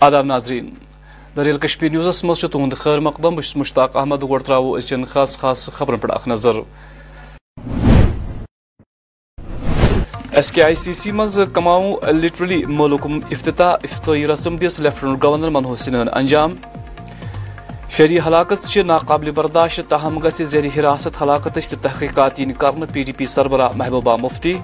آداب ناظرین دریل کشمیر نیوزس مز تہد خیر مقدم بس مشتاق احمد گوڑ ترو اچن خاص خاص خبرن پہ اخ نظر. ایس کے آئی سی سی مز کماؤ لٹرلی ملک افتتاح، افتتاحی رسم دس لیفٹنٹ گورنر منہوج سنہن انجام. شہری ہلاکت سے ناقابل برداشت، تاہم گھس زیر حراست ہلاکت تحقیقات ین کر پی ڈی پی سربراہ محبوبہ مفتی.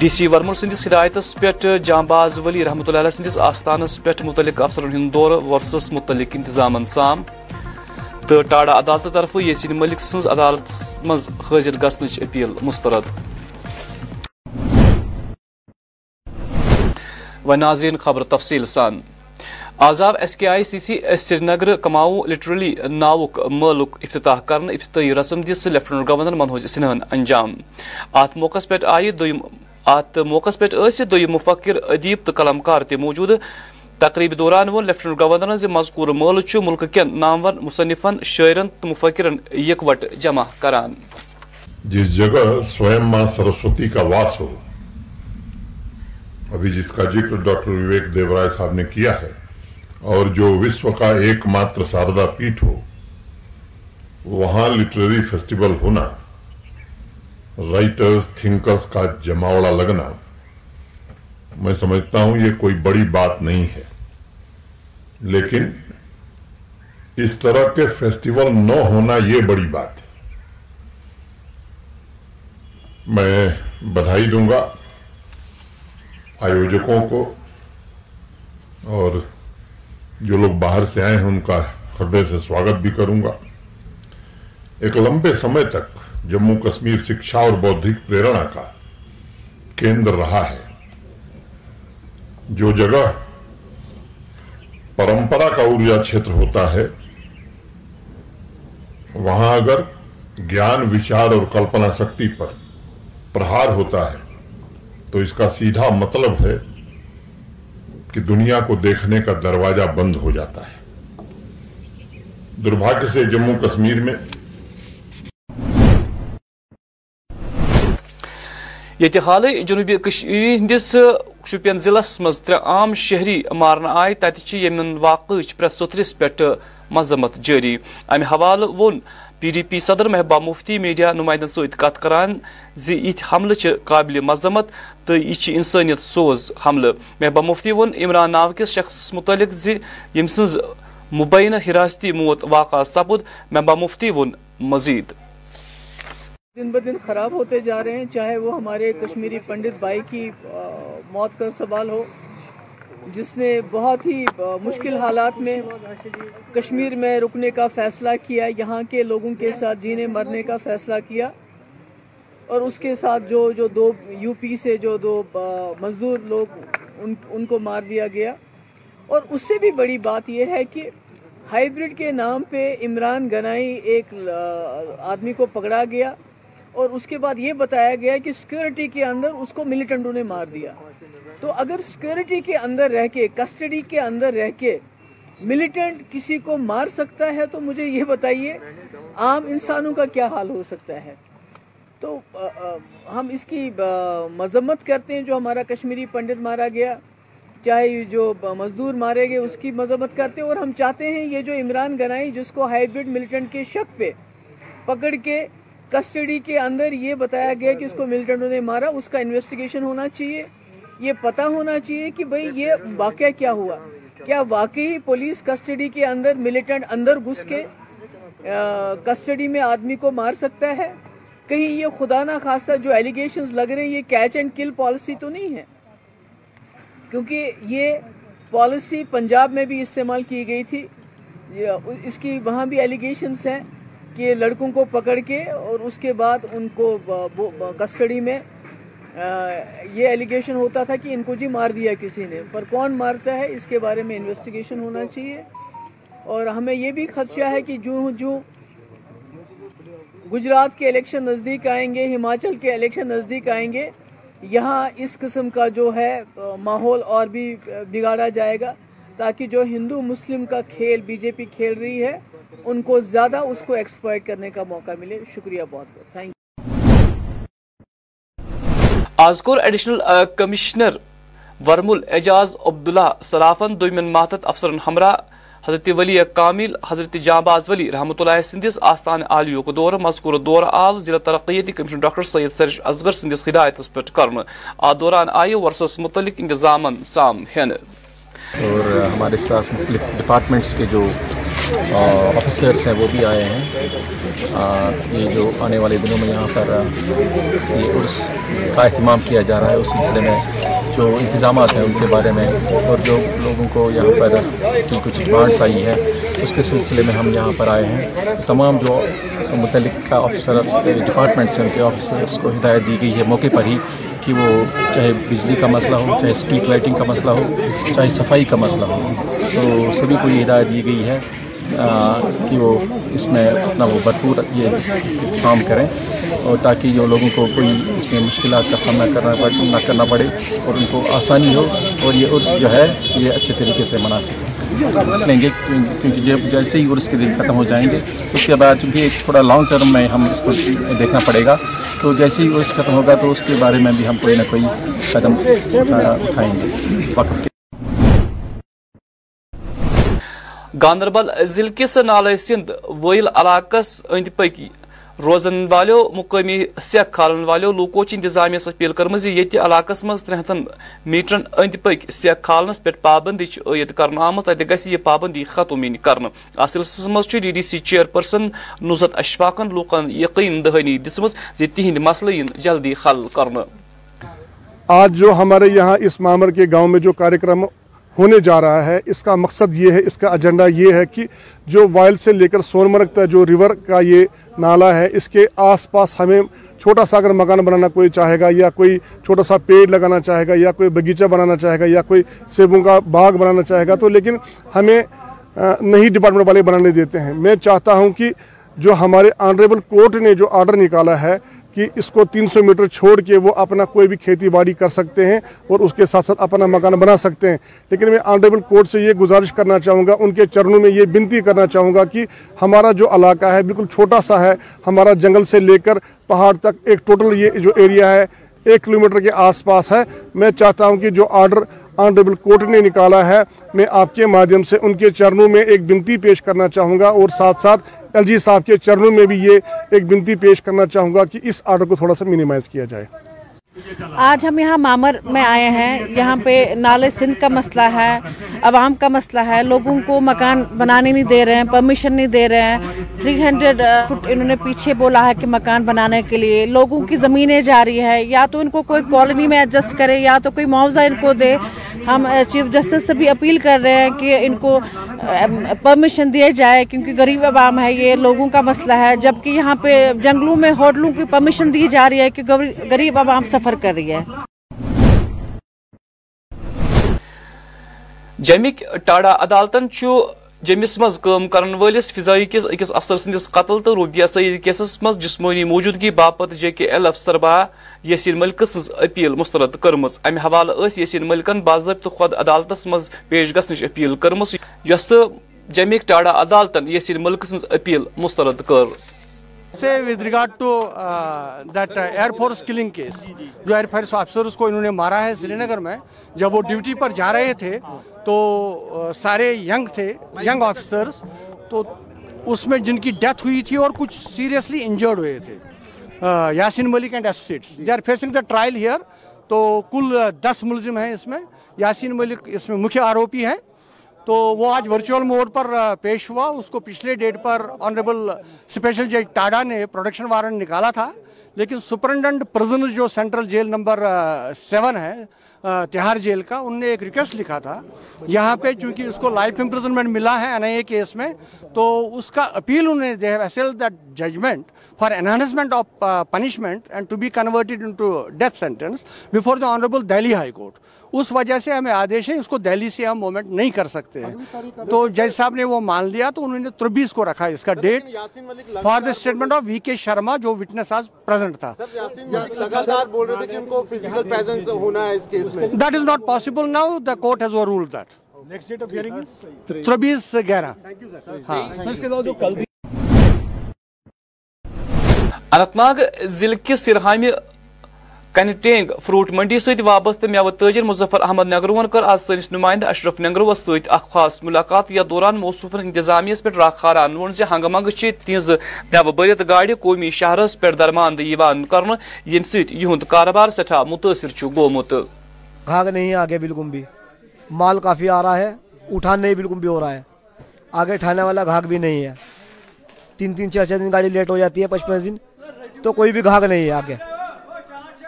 ڈی سی ورمر سندس ہدایت پہ جام باز ولی رحمۃ اللہ سندس آستانس پہ متعلق افسرن ہند دور ورسس متعلق انتظام سام۔ تو ٹاڈا عدالت طرف یسین ملک سن عدالت مز حاضر گھنچ اپیل مسترد۔ و ناظرین، خبر تفصیل سان۔ آزاب ایس کے آئی سی سی سری نگر کماؤ لٹرلی ناوک ملک افتتاح کرن افتتاحی رسم دس لیفٹنٹ گورنر منہوج سنہن انجام۔ ات موقع پہ آئی دویم ات موقع پہ دویم مفکر ادیب تو قلمکار تہ موجود. تقریب دوران ون لیفٹنٹ گورنر زِ مذکور مل ملک کین نامور مصنفن شاعرن تو مفکرن یکوٹ جمع کران. جس جگہ سوئم ماں سرسوتی کا واس ہو، ابھی جس کا ذکر ڈاکٹر وویک دیورائے صاحب نے کیا ہے، اور جو وشو کا ایک ماتر ساردا پیٹ ہو، وہاں لٹریری فیسٹیول ہونا رائٹرز تھنکرز کا جماوڑا لگنا۔ میں سمجھتا ہوں یہ کوئی بڑی بات نہیں ہے۔ لیکن اس طرح کے فیسٹیول نہ ہونا یہ بڑی بات ہے۔ میں بدھائی دوں گا آیوجکوں کو اور جو لوگ باہر سے آئے ہیں ان کا ہردے سے سواگت بھی کروں گا۔ ایک لمبے سمے تک جموں کشمیر شکشا اور بودھک پریرنا کا کیندر رہا ہے۔ جو جگہ پرمپرا کا ارجا چھیتر ہوتا ہے، وہاں اگر گیان، وچار اور کلپنا شکتی پر پرہار ہوتا ہے، تو اس کا سیدھا مطلب ہے کہ دنیا کو دیکھنے کا دروازہ بند ہو جاتا ہے۔ دربھاگیہ سے جموں کشمیر میں یہ حال جنوبی ہندس شوپین ضلع مز ترے عام شہری مارن آئے تتہ یمن واقع پریت سترس پہ مذمت جاری۔ امہ حوالہ وون پی ڈی پی صدر محبوبہ مفتی میڈیا نمائندن ست کت کران زت حملہ قابل مذمت تو یہ انسانیت سوز حملہ۔ محبوبہ مفتی وون عمران ناو کس شخص متعلق یم سن مبینہ حراستی موت واقع سپد محبوبہ مفتی وون مزید۔ دن بدن خراب ہوتے جا رہے ہیں، چاہے وہ ہمارے کشمیری پنڈت بھائی کی موت کا سوال ہو، جس نے بہت ہی مشکل حالات میں کشمیر میں رکنے کا فیصلہ کیا، یہاں کے لوگوں کے ساتھ جینے مرنے کا فیصلہ کیا، اور اس کے ساتھ جو جو دو یو پی سے جو دو مزدور لوگ ان ان کو مار دیا گیا۔ اور اس سے بھی بڑی بات یہ ہے کہ ہائیبریڈ کے نام پہ عمران گنائی ایک آدمی کو پکڑا گیا۔ اور اس کے بعد یہ بتایا گیا کہ سیکورٹی کے اندر اس کو ملیٹنٹوں نے مار دیا۔ تو اگر سیکورٹی کے اندر رہ کے کسٹڈی کے اندر رہ کے ملیٹنٹ کسی کو مار سکتا ہے تو مجھے یہ بتائیے، عام انسانوں کا کیا حال ہو سکتا ہے؟ تو ہم اس کی مذمت کرتے ہیں جو ہمارا کشمیری پنڈت مارا گیا۔ چاہے جو مزدور مارے گئے، اس کی مذمت کرتے ہیں۔ اور ہم چاہتے ہیں یہ جو عمران گنائی، جس کو ہائیبریڈ ملیٹنٹ کے شک پہ پکڑ کے کسٹڈی کے اندر یہ بتایا گیا کہ اس کو ملیٹنٹوں نے مارا، اس کا انویسٹیگیشن ہونا چاہیے۔ یہ پتا ہونا چاہیے کہ بھئی یہ واقعہ کیا ہوا۔ کیا واقعی پولیس کسٹڈی کے اندر ملیٹنٹ اندر گھس کے کسٹڈی میں آدمی کو مار سکتا ہے؟ کہیں یہ خدا نہ خواستہ جو ایلیگیشنز لگ رہے ہیں، یہ کیچ اینڈ کل پالیسی تو نہیں ہے؟ کیونکہ یہ پالیسی پنجاب میں بھی استعمال کی گئی تھی۔ اس کی وہاں بھی ایلیگیشنز ہیں۔ کہ لڑکوں کو پکڑ کے اور اس کے بعد ان کو کسٹڈی میں یہ ایلیگیشن ہوتا تھا کہ ان کو جی مار دیا کسی نے۔ پر کون مارتا ہے؟ اس کے بارے میں انویسٹیگیشن ہونا چاہیے۔ اور ہمیں یہ بھی خدشہ ہے کہ جو جو گجرات کے الیکشن نزدیک آئیں گے، ہماچل کے الیکشن نزدیک آئیں گے، یہاں اس قسم کا جو ہے ماحول اور بھی بگاڑا جائے گا، تاکہ جو ہندو مسلم کا کھیل، بی جے پی کھیل رہی ہے ان کو زیادہ اس کو ایکسپائٹ کرنے کا موقع ملے شکریہ بہت بہت تھینک آز کور ایڈیشنل کمشنر ورمل اعجاز عبداللہ صرافن دومین ماتت افسرن ہمراہ حضرت ولی کامل حضرت جانباز ولی رحمۃ اللہ سندس آستان عالیہ دور مذکور دور آو ضلع ترقیتی کمشن ڈاکٹر سید سرش اصغر سندس ہدایت پہ کرنے آ دوران آئے ورسس متعلق انتظام سام ہین۔ اور ہمارے ساتھ مختلف ڈپارٹمنٹس کے جو آفیسرس ہیں، وہ بھی آئے ہیں۔ یہ جو آنے والے دنوں میں یہاں پر یہ عرس کا اہتمام کیا جا رہا ہے، اس سلسلے میں جو انتظامات ہیں ان کے بارے میں اور جو لوگوں کو یہاں پر کی کچھ ڈیمانڈس آئی ہے اس کے سلسلے میں ہم یہاں پر آئے ہیں۔ تمام جو متعلقہ آفیسر ڈپارٹمنٹس ہیں، ان کے آفیسرس کو ہدایت دی گئی ہے موقع پر ہی کہ وہ چاہے بجلی کا مسئلہ ہو، چاہے اسٹریٹ لائٹنگ کا مسئلہ ہو، چاہے صفائی کا مسئلہ ہو۔ تو سبھی کو یہ ہدایت دی گئی ہے۔ کہ وہ اس میں اپنا وہ بھرپور یہ کام کریں اور تاکہ جو لوگوں کو کوئی اس میں مشکلات کا سامنا کرنا پڑے نہ کرنا پڑے اور ان کو آسانی ہو اور یہ عرس جو ہے، یہ اچھے طریقے سے منا سکیں۔ لیں گے جی، کیونکہ جب جیسے ہی عرس کے دن ختم ہو جائیں گے، اس کے بعد چونکہ ایک تھوڑا لانگ ٹرم میں ہم اس کو دیکھنا پڑے گا۔ تو جیسے ہی عرس ختم ہوگا تو اس کے بارے میں بھی ہم کوئی نہ کوئی قدم اٹھائیں گے۔ وقت کے گاندربل ضلع کس نالے سندھ ویل علاقس اند پکی روزن والو، مقامی سیک کھالن والو لوکو انتظامیہ اپیل کرم یہ علاقس مز ترہتن میٹرن اند پک سیک کھالنس پہ پابندی عائد کرنا آمت اتہ گھ یہ پابندی ختم ین کر ات سلسلس Ms D D C chairperson نظرت اشفاقن لوکن یقین دہانی دسم تہند مسئلہ ین جلدی حل کرنا آج جو ہمارے یہاں اس معمر کے گاؤں میں جو کاریہ ہونے جا رہا ہے۔ اس کا مقصد یہ ہے، اس کا ایجنڈا یہ ہے کہ جو وائل سے لے کر سون مرگ تک، جو ریور کا یہ نالا ہے، اس کے آس پاس ہمیں چھوٹا سا اگر مکان بنانا کوئی چاہے گا، یا کوئی چھوٹا سا پیڑ لگانا چاہے گا، یا کوئی باغیچہ بنانا چاہے گا، یا کوئی سیبوں کا باغ بنانا چاہے گا، تو لیکن ہمیں نہیں ڈپارٹمنٹ والے بنانے دیتے ہیں۔ میں چاہتا ہوں کہ جو ہمارے آنریبل کورٹ نے جو آرڈر نکالا ہے کہ اس کو تین سو میٹر چھوڑ کے وہ اپنا کوئی بھی کھیتی باڑی کر سکتے ہیں اور اس کے ساتھ ساتھ اپنا مکان بنا سکتے ہیں۔ لیکن میں آنریبل کورٹ سے یہ گزارش کرنا چاہوں گا، ان کے چرنوں میں یہ بنتی کرنا چاہوں گا کہ ہمارا جو علاقہ ہے بالکل چھوٹا سا ہے، ہمارا جنگل سے لے کر پہاڑ تک ایک ٹوٹل یہ جو ایریا ہے، ایک کلومیٹر کے آس پاس ہے۔ میں چاہتا ہوں کہ جو آرڈر آنریبل کورٹ نے نکالا ہے، میں آپ کے مادھیم سے ان کے چرنوں میں ایک بنتی پیش کرنا چاہوں گا اور ساتھ ساتھ ایل جی صاحب کے چرنوں میں بھی یہ ایک بنتی پیش کرنا چاہوں گا کہ اس آرڈر کو تھوڑا سا منیمائز کیا جائے۔ آج ہم یہاں مامر میں آئے ہیں۔ یہاں پہ نالے سندھ کا مسئلہ ہے، عوام کا مسئلہ ہے۔ لوگوں کو مکان بنانے نہیں دے رہے ہیں پرمیشن نہیں دے رہے ہیں۔ تھری ہنڈریڈ فٹ انہوں نے پیچھے بولا ہے کہ مکان بنانے کے لیے۔ لوگوں کی زمینیں جاری ہے یا تو ان کو کوئی کالونی میں ایڈجسٹ کرے، یا تو کوئی معاوضہ ان کو دے۔ ہم چیف جسٹس سے بھی اپیل کر رہے ہیں کہ ان کو پرمیشن دیا جائے کیونکہ غریب عوام ہے، یہ لوگوں کا مسئلہ ہے۔ جبکہ یہاں پہ جنگلوں میں ہوٹلوں کی پرمیشن دی جا رہی ہے کہ غریب عوام سفر کر رہی ہے۔ جمک ٹاڈا عدالتن جمس مز کام کرن ولس فضائی کس اکس افسر سندس قتل تو روبیہ سعید کیسس مز جسمانی موجودگی باپت جے کے ایل افسر با یسین ملک سز اپیل مسترد کرم امہ حوالہ اس یسین ملکن باضابطہ خود عدالتس مز پیش گھنچ اپیل کرم یس جمک ٹاڈا عدالتن یسین ملک سز اپیل مسترد کر۔ سے with regard to that air force killing case جو ایئر فورس آفیسرس کو انہوں نے مارا ہے سری نگر میں، جب وہ ڈیوٹی پر جا رہے تھے، تو uh, سارے ینگ تھے ینگ آفیسرس تو اس میں جن کی ڈیتھ ہوئی تھی اور کچھ سیریسلی انجرڈ ہوئے تھے uh, Yasin Malik and associates they are facing the trial here تو کل uh, دس ملزم ہیں اس میں، یاسین ملک اس میں مکھیہ آروپی ہیں تو وہ آج ورچوئل موڈ پر پیش ہوا۔ اس کو پچھلے ڈیٹ پر آنریبل اسپیشل جج ٹاڈا نے پروڈکشن وارنٹ نکالا تھا۔ لیکن سپرنڈنٹ پرزن جو سینٹرل جیل نمبر سیون ہے تہار جیل کا ان نے ایک ریکویسٹ لکھا تھا۔ یہاں پہ چونکہ اس کو لائف امپرزنمنٹ ملا ہے این آئی اے کیس میں تو اس کا اپیل انہیں they have assailed that judgment for enhancement of punishment and to be converted into death sentence before the honourable Delhi High Court اس وجہ سے ہمیں آدیش ہے اس کو دہلی سے ہم مومنٹ نہیں کر سکتے۔ ہیں تو جج صاحب نے وہ مان لیا تو انہوں نے تربیس کو رکھا۔ اس کا date for the statement of V K Sharma جو وٹنس آج پریزنٹ تھا۔ That is not possible now the court has rule that تربیس گیارہ اننت ناگ ضلع کس سرہامہ کنہ ٹینگ فروٹ منڈی ست وابستہ میو تاجر مظفر احمد نگروون کر آج سنس نمائندہ اشرف نگروس ست خاص ملاقات یا دوران موصوفن انتظامیہ پہ راک خاران وون زِ ہنگہ منگہ تہذ میو برت گاڑی قومی شہرس پہ درماند کر یم ست یہند کاروبار سٹھا متاثر گومت گھاگ نہیں آگے بالکل بھی۔ مال کافی آ رہا ہے اٹھان نہیں بالکل بھی ہو رہا ہے۔ آگے اٹھانے والا گھاگ بھی نہیں ہے۔ تین تین چار چار دن گاڑی لیٹ ہو جاتی ہے پچ پچ دن۔ تو کوئی بھی گھاگ نہیں ہے آگے۔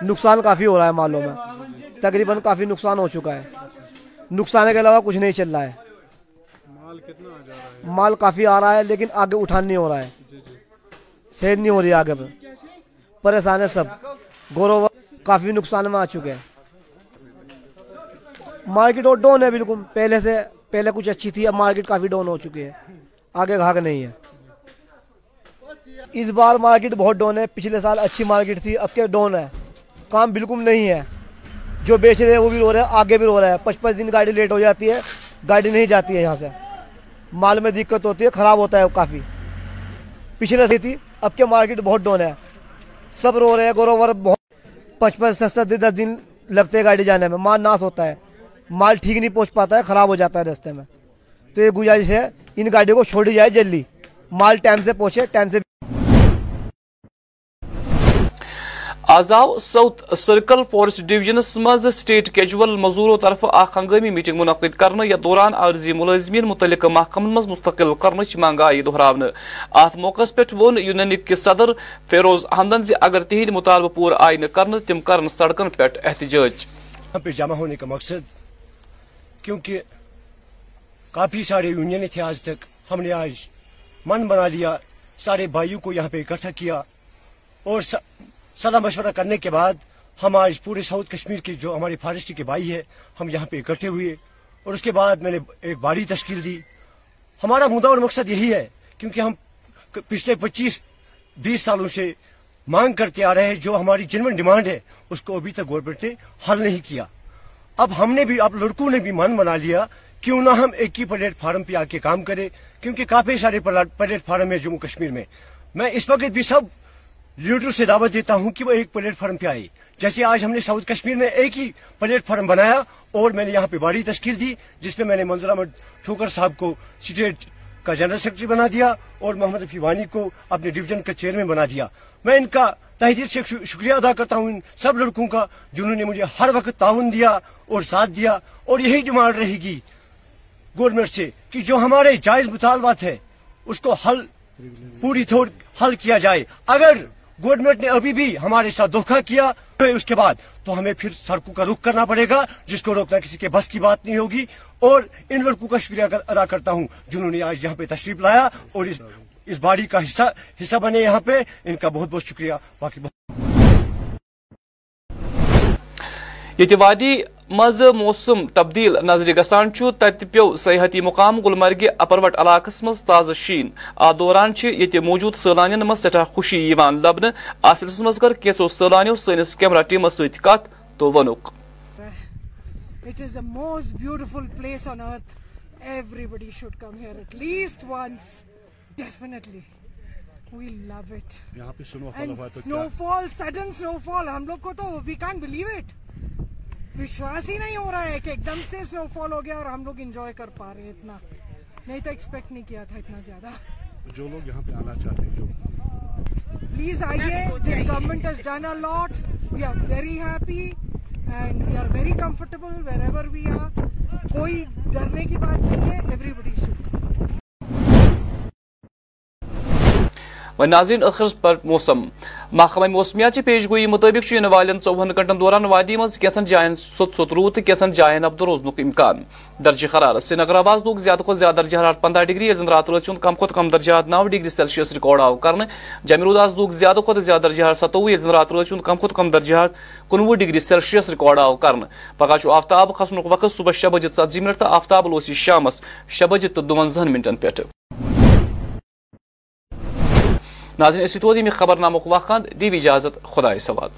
نقصان کافی ہو رہا ہے مالوں میں۔ تقریباً کافی نقصان ہو چکا ہے۔ نقصان کے علاوہ کچھ نہیں چل رہا ہے۔ مال کافی آ رہا ہے لیکن آگے اٹھان نہیں ہو رہا ہے۔ سیل نہیں ہو رہی آگے۔ پہ پریشان ہے سب۔ گورو کافی نقصان میں آ چکے ہیں۔ مارکیٹ اور ڈاؤن ہے بالکل۔ پہلے سے پہلے کچھ اچھی تھی، اب مارکیٹ کافی ڈاؤن ہو چکی ہے۔ آگے گھاگ نہیں ہے۔ اس بار مارکیٹ بہت ڈاؤن ہے۔ پچھلے سال اچھی مارکیٹ تھی، اب کے ڈاؤن ہے؟ کام بالکل نہیں ہے۔ جو بیچ رہے ہیں وہ بھی رو رہے ہیں، آگے بھی رو رہا ہے پچ دن گاڑی لیٹ ہو جاتی ہے، گاڑی نہیں جاتی ہے یہاں سے۔ مال میں دقت ہوتی ہے، خراب ہوتا ہے کافی۔ پچھلے سے تھی، اب کے مارکیٹ بہت ڈاؤن ہے۔ سب رو رہے ہیں گوروور بہت پچ پچ دس دس دن لگتے ہیں گاڑی جانے میں، مال ناس ہوتا ہے۔ مال ٹھیک نہیں پہنچ پاتا ہے خراب ہو جاتا ہے رستے میں۔ تو یہ گزارش ہے ان گاڑیوں کو چھوڑی جائے جلدی۔ مال ٹائم سے پہنچے ٹائم سے۔ آز آو ساؤتھ سرکل فورسٹ ڈویژنس مز سٹیٹ کیجول مزورو طرف اخ ہنگامی میٹنگ منعقد کرنے یا دوران عارضی ملازمین متعلق محکمن مز مستقل کرنچ منگ آئی دہراون ات موقع پہ وون یونینک کے صدر فیروز احمدن زِ اگر تہند مطالبہ پور آئی نہ کرنے تم کرن سڑکن پہ احتجاج۔ پہ جمع ہونے کا مقصد کیونکہ کافی سارے یونین تھے آج تک۔ ہم نے آج من بنا لیا، سارے بھائیوں کو یہاں پہ اکٹھا کیا۔ اور صلاح مشورہ کرنے کے بعد ہم آج پورے ساؤتھ کشمیر کے جو ہمارے فارسٹ کے بھائی ہے ہم یہاں پہ اکٹھے ہوئے۔ اور اس کے بعد میں نے ایک باری تشکیل دی۔ ہمارا مدعا اور مقصد یہی ہے، کیونکہ ہم پچھلے پچیس، بیس سالوں سے مانگ کرتے آ رہے ہیں، جو ہماری جنون ڈیمانڈ ہے، اس کو ابھی تک گورنمنٹ نے حل نہیں کیا۔ اب ہم نے بھی، اب لڑکوں نے بھی من بنا لیا، کیوں نہ ہم ایک ہی پلیٹ فارم پہ آ کے کام کریں، کیونکہ کافی سارے پلیٹ فارم ہے جموں کشمیر میں۔ میں اس وقت بھی سب لیڈر سے دعوت دیتا ہوں کہ وہ ایک پلیٹ فارم پہ آئے۔ جیسے آج ہم نے ساؤتھ کشمیر میں ایک ہی پلیٹ فارم بنایا اور میں نے یہاں پہ باڑی تشکیل دی، جس میں میں نے منظور احمد ٹھوکر صاحب کو اسٹیٹ کا جنرل سیکرٹری بنا دیا اور محمد فیوانی کو اپنے ڈویژن کا چیئرمین بنا دیا۔ میں ان کا تحریر سے شکریہ ادا کرتا ہوں ان سب لڑکوں کا جنہوں نے مجھے ہر وقت تعاون دیا اور ساتھ دیا اور یہی ڈیمانڈ رہے گی گورنمنٹ سے کہ جو ہمارے جائز مطالبات ہے اس کو حل پوری طور حل کیا جائے۔ اگر گورنمنٹ نے ابھی بھی ہمارے ساتھ دھوکہ کیا اس کے بعد، تو ہمیں پھر سڑکوں کا رخ کرنا پڑے گا، جس کو روکنا کسی کے بس کی بات نہیں ہوگی۔ اور ان لڑکوں کا شکریہ ادا کرتا ہوں، جنہوں نے آج یہاں پہ تشریف لایا اور اس اس باڑی کا حصہ حصہ بنے یہاں پہ، ان کا بہت بہت شکریہ۔ باقی بہت۔ یہ وادی مز موسم تبدیل نظر گسان تت پیو سیاحتی مقام گلمرگہ اپروٹ علاقس مز تازہ شین آ دوران یہ موجود سیلانین مز سٹھا خوشی لبن آ سلسلس مز کر کینچو سیلانیو سنس کیمرہ ٹیمس ست کت تو ونک It is the most beautiful place on earth. Everybody should come here at least once. Definitely. We love it. And snowfall, sudden snowfall. we can't believe it. وشواس ہی نہیں ہو رہا ہے کہ ایک دم سے سنو فال ہو گیا اور ہم لوگ انجوائے کر پا رہے ہیں اتنا۔ نہیں تو ایکسپیکٹ نہیں کیا تھا اتنا زیادہ۔ جو لوگ یہاں پہ آنا چاہتے ہیں جو پلیز آئیے this government has done a lot we are very happy and we are very comfortable wherever we are کوئی ڈرنے کی بات نہیں ہے ایوری بڈی شوڈ و ناظرین، آخر پر موسم۔ محکمہ موسمیات پیش گوئی، مطابق ان والن ژوہن گنٹن دوران وادی مز کینژن جائن سوت سوت روت تو کینژن جائن ابد روزن امکان۔ درجہ حرارت سری نگر آواز لوگ زیادہ کھت زیادہ درجہ حرارت پندہ ڈگری یل رات روز کم کھت کم درجہ حرارت نو ڈگری سیلسیس ریکارڈ آو کرنے جمع آز لوگ زیادہ کھت زیادہ درجہ حرارت ستوہ یل رات روز کم کھت کم درجہ حرارت کنوہ ڈگری سیلسیس ریکارڈ آو کرنے پگہ آفتاب کھسن وقت صبح شے بجے ژتجی منٹ تو آفتاب روز شامس شے بجے تو دونزہن منٹن پہ ناظرین اسی تو خبر نامک وقت دی اجازت خدا سوال